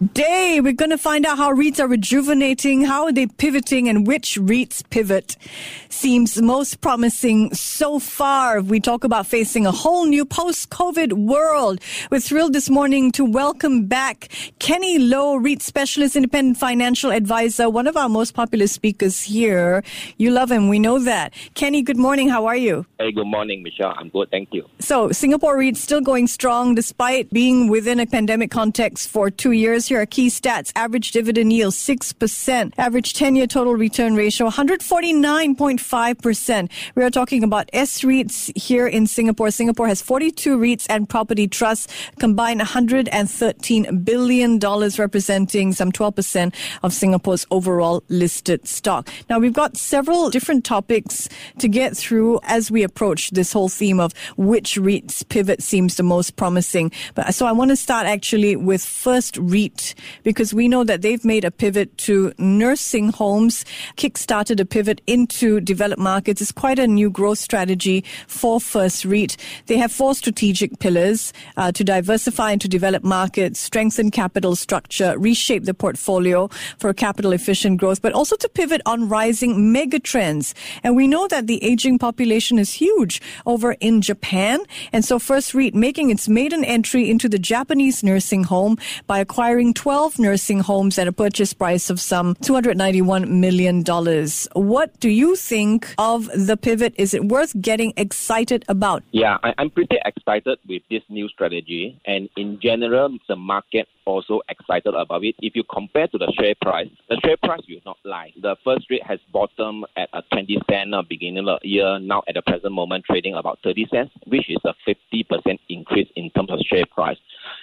Today, we're going to find out how REITs are rejuvenating, how are they pivoting, and which REITs pivot seems most promising so far. We talk about facing a whole new post-COVID world. We're thrilled this morning to welcome back Kenny Low, REIT specialist, independent financial advisor, one of our most popular speakers here. You love him, we know that. Kenny, good morning. How are you? Hey, good morning, Michelle. I'm good, thank you. So, Singapore REIT still going strong despite being within a pandemic context for two years. Are key stats: average dividend yield six percent, average ten-year total return ratio 149.5 5%. We are talking about S REITs here in Singapore. Singapore has 42 REITs and property trusts, combined $113 billion, representing some 12% of Singapore's overall listed stock. Now, we've got several different topics to get through as we approach this whole theme of which REITs pivot seems the most promising. But so I want to start actually with First REIT because we know that they've made a pivot to nursing homes, kick-started a pivot into developed markets is quite a new growth strategy for First REIT. They have four strategic pillars uh, to diversify into developed markets, strengthen capital structure, reshape the portfolio for capital efficient growth, but also to pivot on rising mega trends. And we know that the aging population is huge over in Japan. And so First REIT making its maiden entry into the Japanese nursing home by acquiring 12 nursing homes at a purchase price of some $291 million. What do you think of the pivot? Is it worth getting excited about? Yeah, I, I'm pretty excited with this new strategy. And in general, the market also excited about it. If you compare to the share price, the share price will not lie. The First REIT has bottomed at a 20 cent uh, beginning of the year, now at the present moment trading about 30 cents, which is a 50% increase in terms of share price.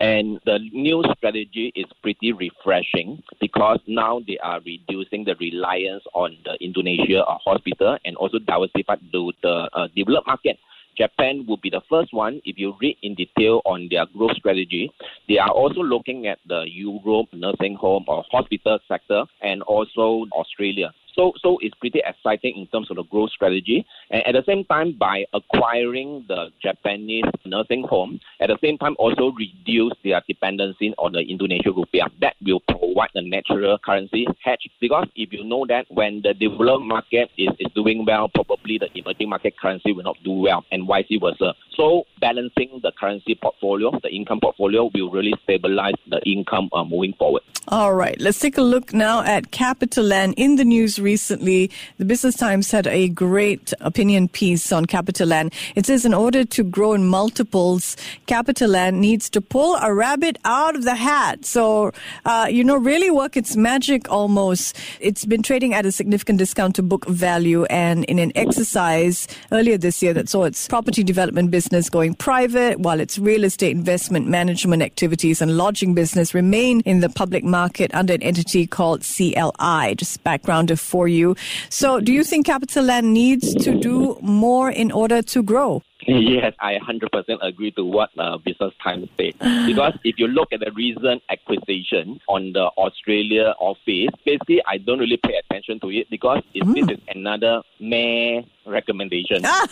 And the new strategy is pretty refreshing because now they are reducing the reliance on the Indonesia uh, hospital and also diversified to the uh, developed market. Japan will be the first one. If you read in detail on their growth strategy, they are also looking at the Europe nursing home or hospital sector and also Australia. So, so it's pretty exciting in terms of the growth strategy. And at the same time, by acquiring the Japanese nursing home, at the same time also reduce their dependency on the Indonesian rupiah. That will provide a natural currency hedge. Because if you know that when the developed market is, is doing well, probably the emerging market currency will not do well, and vice versa. So balancing the currency portfolio, the income portfolio, will really stabilize the income uh, moving forward. All right, let's take a look now at CapitaLand. in the news recently. The Business Times had a great opinion piece on CapitaLand. It says in order to grow in multiples, CapitaLand needs to pull a rabbit out of the hat. So, uh, you know, really work its magic almost. It's been trading at a significant discount to book value. And in an exercise earlier this year that saw its property development business going private, while its real estate investment management activities and lodging business remain in the public market under an entity called CLI. Just background for you. So, do you think CapitaLand needs to do more in order to grow? Yes, I 100% agree to what uh, Business Times say. Because if you look at the recent acquisition on the Australia office, basically I don't really pay attention to it because it, mm. this is another meh recommendation. Ah.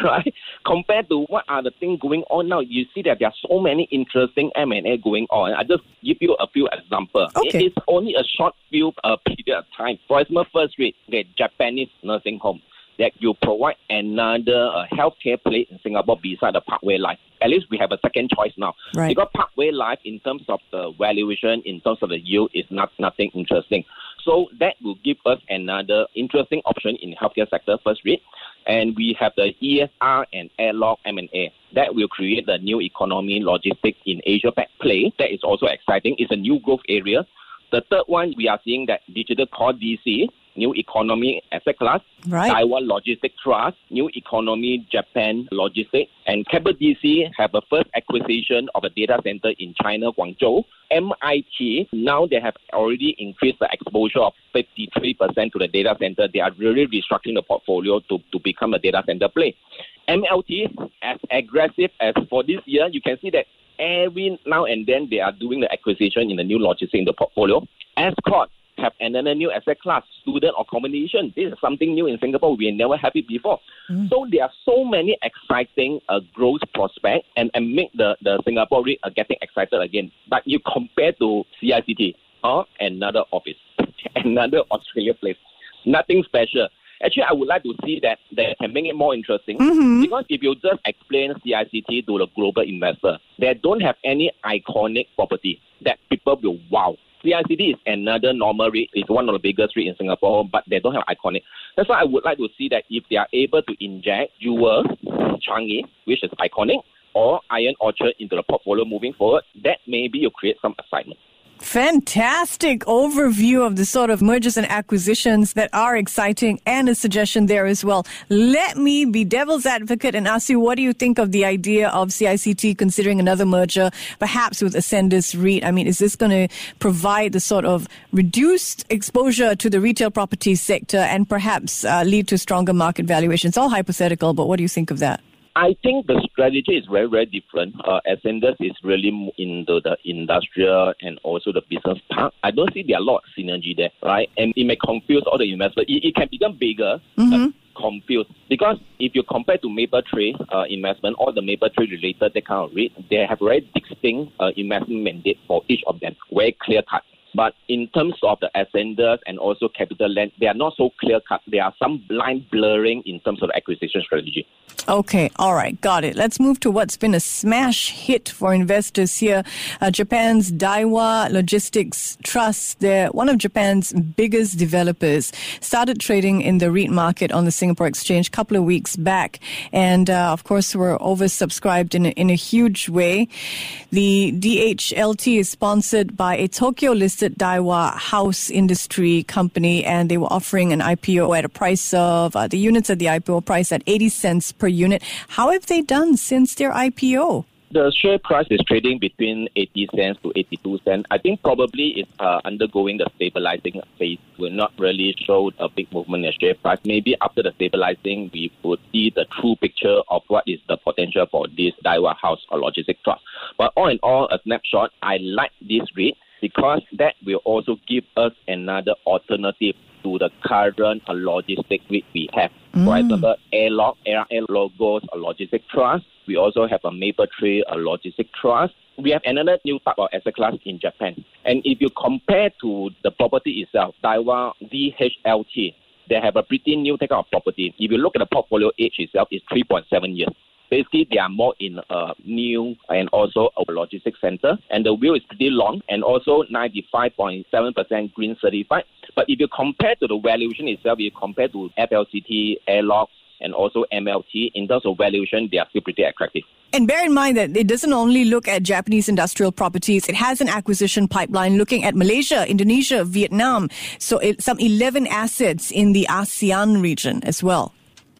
right? Compared to what are the things going on now, you see that there are so many interesting M&A going on. I just give you a few examples. Okay. It is only a short few uh, period of time. For example, First REIT, okay, Japanese nursing home that you provide another uh, healthcare place in Singapore beside the Parkway Life. At least we have a second choice now. Right. Because Parkway Life, in terms of the valuation, in terms of the yield, is not nothing interesting. So that will give us another interesting option in the healthcare sector, First REIT. And we have the ESR and Airlock M&A. That will create the new economy logistics in Asia Pac play. That is also exciting. It's a new growth area. The third one, we are seeing that digital core DC new economy asset class. Right. Daiwa Logistic Trust, New Economy Japan Logistics, and Keppel DC have a first acquisition of a data center in China, Guangzhou. MIT, now they have already increased the exposure of 53% to the data center. They are really restructuring the portfolio to, to become a data center play. MLT, as aggressive as for this year, you can see that every now and then they are doing the acquisition in the new logistics in the portfolio. Ascott have another new asset class, student accommodation. This is something new in Singapore. We never had it before. Mm. So there are so many exciting uh, growth prospects and, and make the, the Singapore REIT uh, getting excited again. But you compare to CICT or uh, another office, another Australia place, nothing special. Actually, I would like to see that they can make it more interesting mm-hmm. because if you just explain CICT to the global investor, they don't have any iconic property that people will wow. CICT is another normal REIT. It's one of the biggest REIT in Singapore, but they don't have iconic. That's why I would like to see that if they are able to inject Jewel, Changi, which is iconic, or ION Orchard into the portfolio moving forward, that maybe you create some excitement. Fantastic overview of the sort of mergers and acquisitions that are exciting and a suggestion there as well. Let me be devil's advocate and ask you, what do you think of the idea of CICT considering another merger, perhaps with Ascendas REIT? I mean, is this going to provide the sort of reduced exposure to the retail property sector and perhaps uh, lead to stronger market valuations? All hypothetical, but what do you think of that? I think the strategy is very, very different. Uh, Ascendas is really into the industrial and also the business park. I don't see there are a lot of synergy there, right? And it may confuse all the investors. It, it can become bigger, mm-hmm. confused. Because if you compare to Mapletree uh, investment, all the Mapletree related, that kind of REIT, they have very distinct uh, investment mandate for each of them, very clear cut. But in terms of the Ascendas and also CapitaLand, they are not so clear cut. There are some blind blurring in terms of acquisition strategy. Okay, all right, got it. Let's move to what's been a smash hit for investors here. Uh, Japan's Daiwa Logistics Trust, they're one of Japan's biggest developers, started trading in the REIT market on the Singapore Exchange a couple of weeks back. And uh, of course, were oversubscribed in a, in a huge way. The DHLT is sponsored by a Tokyo listed Daiwa house industry company, and they were offering an IPO at a price of uh, the units at the IPO price at 80 cents per unit. How have they done since their IPO? The share price is trading between 80 cents to 82 cents. I think probably it's uh, undergoing the stabilizing phase. We're not really show a big movement in share price. Maybe after the stabilizing, we would see the true picture of what is the potential for this Daiwa House or Logistics Trust. But all in all, a snapshot, I like this REIT because that will also give us another alternative to the current logistic we have. Mm. For example, Airlock, ARA Logos, a logistic trust. We also have a Mapletree, a logistic trust. We have another new type of asset class in Japan. And if you compare to the property itself, Daiwa DHLT, they have a pretty new type of property. If you look at the portfolio age itself, it's 3.7 years. Basically, they are more in a new and also a logistics center, and the WALE is pretty long and also 95.7% green certified. But if you compare to the valuation itself, you compare to FLCT, Airlock, and also MLT, in terms of valuation, they are still pretty attractive. And bear in mind that it doesn't only look at Japanese industrial properties, it has an acquisition pipeline looking at Malaysia, Indonesia, Vietnam. So it, some 11 assets in the ASEAN region as well.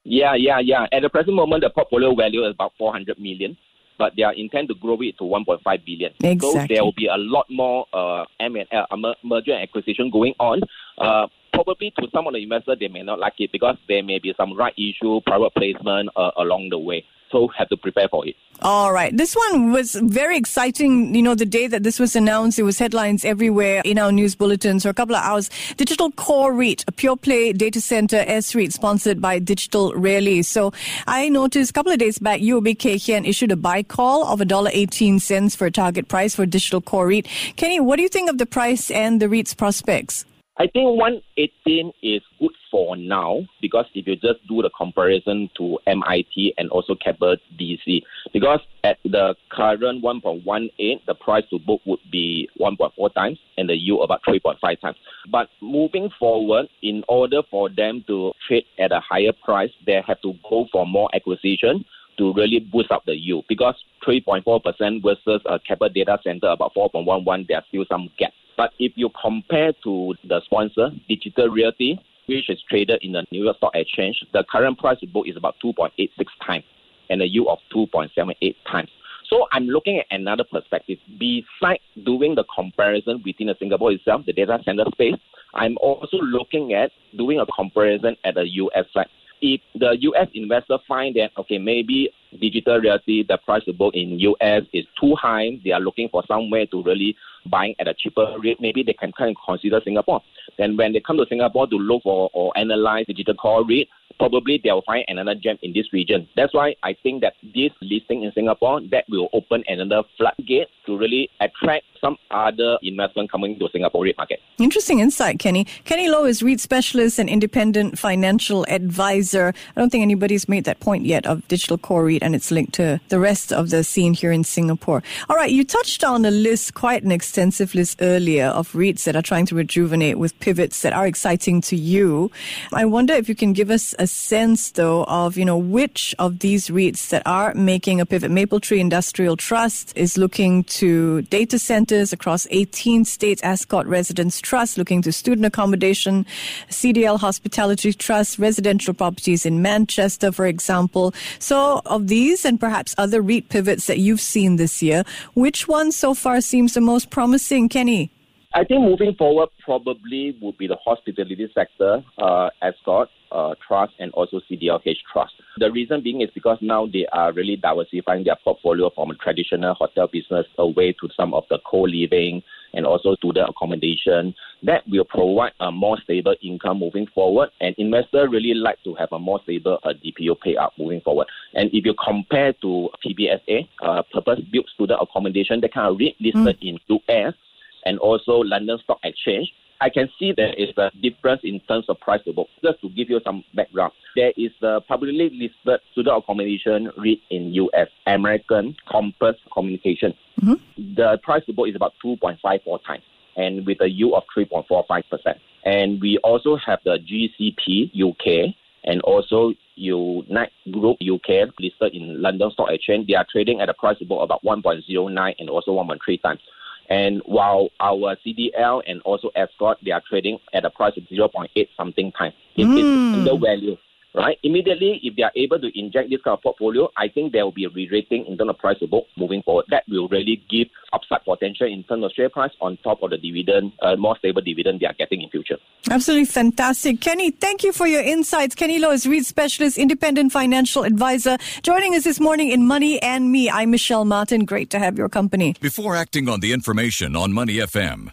Yeah, yeah, yeah. At the present moment, the portfolio value is about 400 million, but they are intend to grow it to 1.5 billion. Exactly. So there will be a lot more uh, M&A, uh, merger and acquisition going on. Uh, probably to some of the investors, they may not like it because there may be some right issue, private placement uh, along the way. So have to prepare for it. All right. This one was very exciting. You know, the day that this was announced, it was headlines everywhere in our news bulletins for a couple of hours. Digital Core REIT, a pure play data center S REIT sponsored by Digital Realty. So I noticed a couple of days back, UOB Kay Hian issued a buy call of $1.18 for a target price for Digital Core REIT. Kenny, what do you think of the price and the REIT's prospects? I think 118 is good for now because if you just do the comparison to MIT and also Keppel DC, because at the current 1.18, the price to book would be 1.4 times and the yield about 3.5 times. But moving forward, in order for them to trade at a higher price, they have to go for more acquisition to really boost up the yield because 3.4% versus a Keppel data center about 4.11, there's still some gap. But if you compare to the sponsor, Digital Realty, which is traded in the New York Stock Exchange, the current price book is about 2.86 times and a yield of 2.78 times. So I'm looking at another perspective. Besides doing the comparison between the Singapore itself, the data center space, I'm also looking at doing a comparison at the US side. If the US investor find that okay, maybe digital realty, the price of book in US is too high, they are looking for somewhere to really buying at a cheaper rate, maybe they can kind of consider Singapore. Then when they come to Singapore to look for or analyze digital core REIT, probably they'll find another gem in this region. That's why I think that this listing in Singapore that will open another floodgate to really attract some other investment coming to Singapore REIT market. Interesting insight, Kenny. Kenny Loh is REIT specialist and independent financial advisor. I don't think anybody's made that point yet of digital core REIT and its linked to the rest of the scene here in Singapore. All right, you touched on a list, quite an extensive list earlier of REITs that are trying to rejuvenate with pivots that are exciting to you. I wonder if you can give us a sense, though, of you know which of these REITs that are making a pivot. Mapletree Industrial Trust is looking to data centers across 18 states. Ascott Residence Trust looking to student accommodation. CDL Hospitality Trust residential properties in Manchester, for example. So, of these and perhaps other REIT pivots that you've seen this year, which one so far seems the most promising, Kenny? I think moving forward probably would be the hospitality sector, uh, Ascott uh, Trust, and also CDLH Trust. The reason being is because now they are really diversifying their portfolio from a traditional hotel business away to some of the co-living and also to the accommodation. That will provide a more stable income moving forward, and investors really like to have a more stable uh, DPU payout moving forward. And if you compare to PBSA, uh, purpose-built student accommodation, they kind of REIT listed mm. in US and also London Stock Exchange, I can see there is a difference in terms of price to book. Just to give you some background, there is a publicly listed student accommodation REIT in US, American Campus Communication. Mm-hmm. The price to book is about 2.54 times and with a yield of 3.45%. And we also have the GCP UK and also Unite Group UK listed in London Stock Exchange. They are trading at a price to book about 1.09 and also 1.3 times. And while our CDL and also Ascott, they are trading at a price of 0.8 something times. It mm. is undervalued right? Immediately, if they are able to inject this kind of portfolio, I think there will be a re-rating in terms of price to book moving forward. That will really give upside potential in terms of share price on top of the dividend, uh, more stable dividend they are getting in future. Absolutely fantastic. Kenny, thank you for your insights. Kenny Loh is REIT specialist, independent financial advisor, joining us this morning in Money and Me. I'm Michelle Martin. Great to have your company. Before acting on the information on Money FM,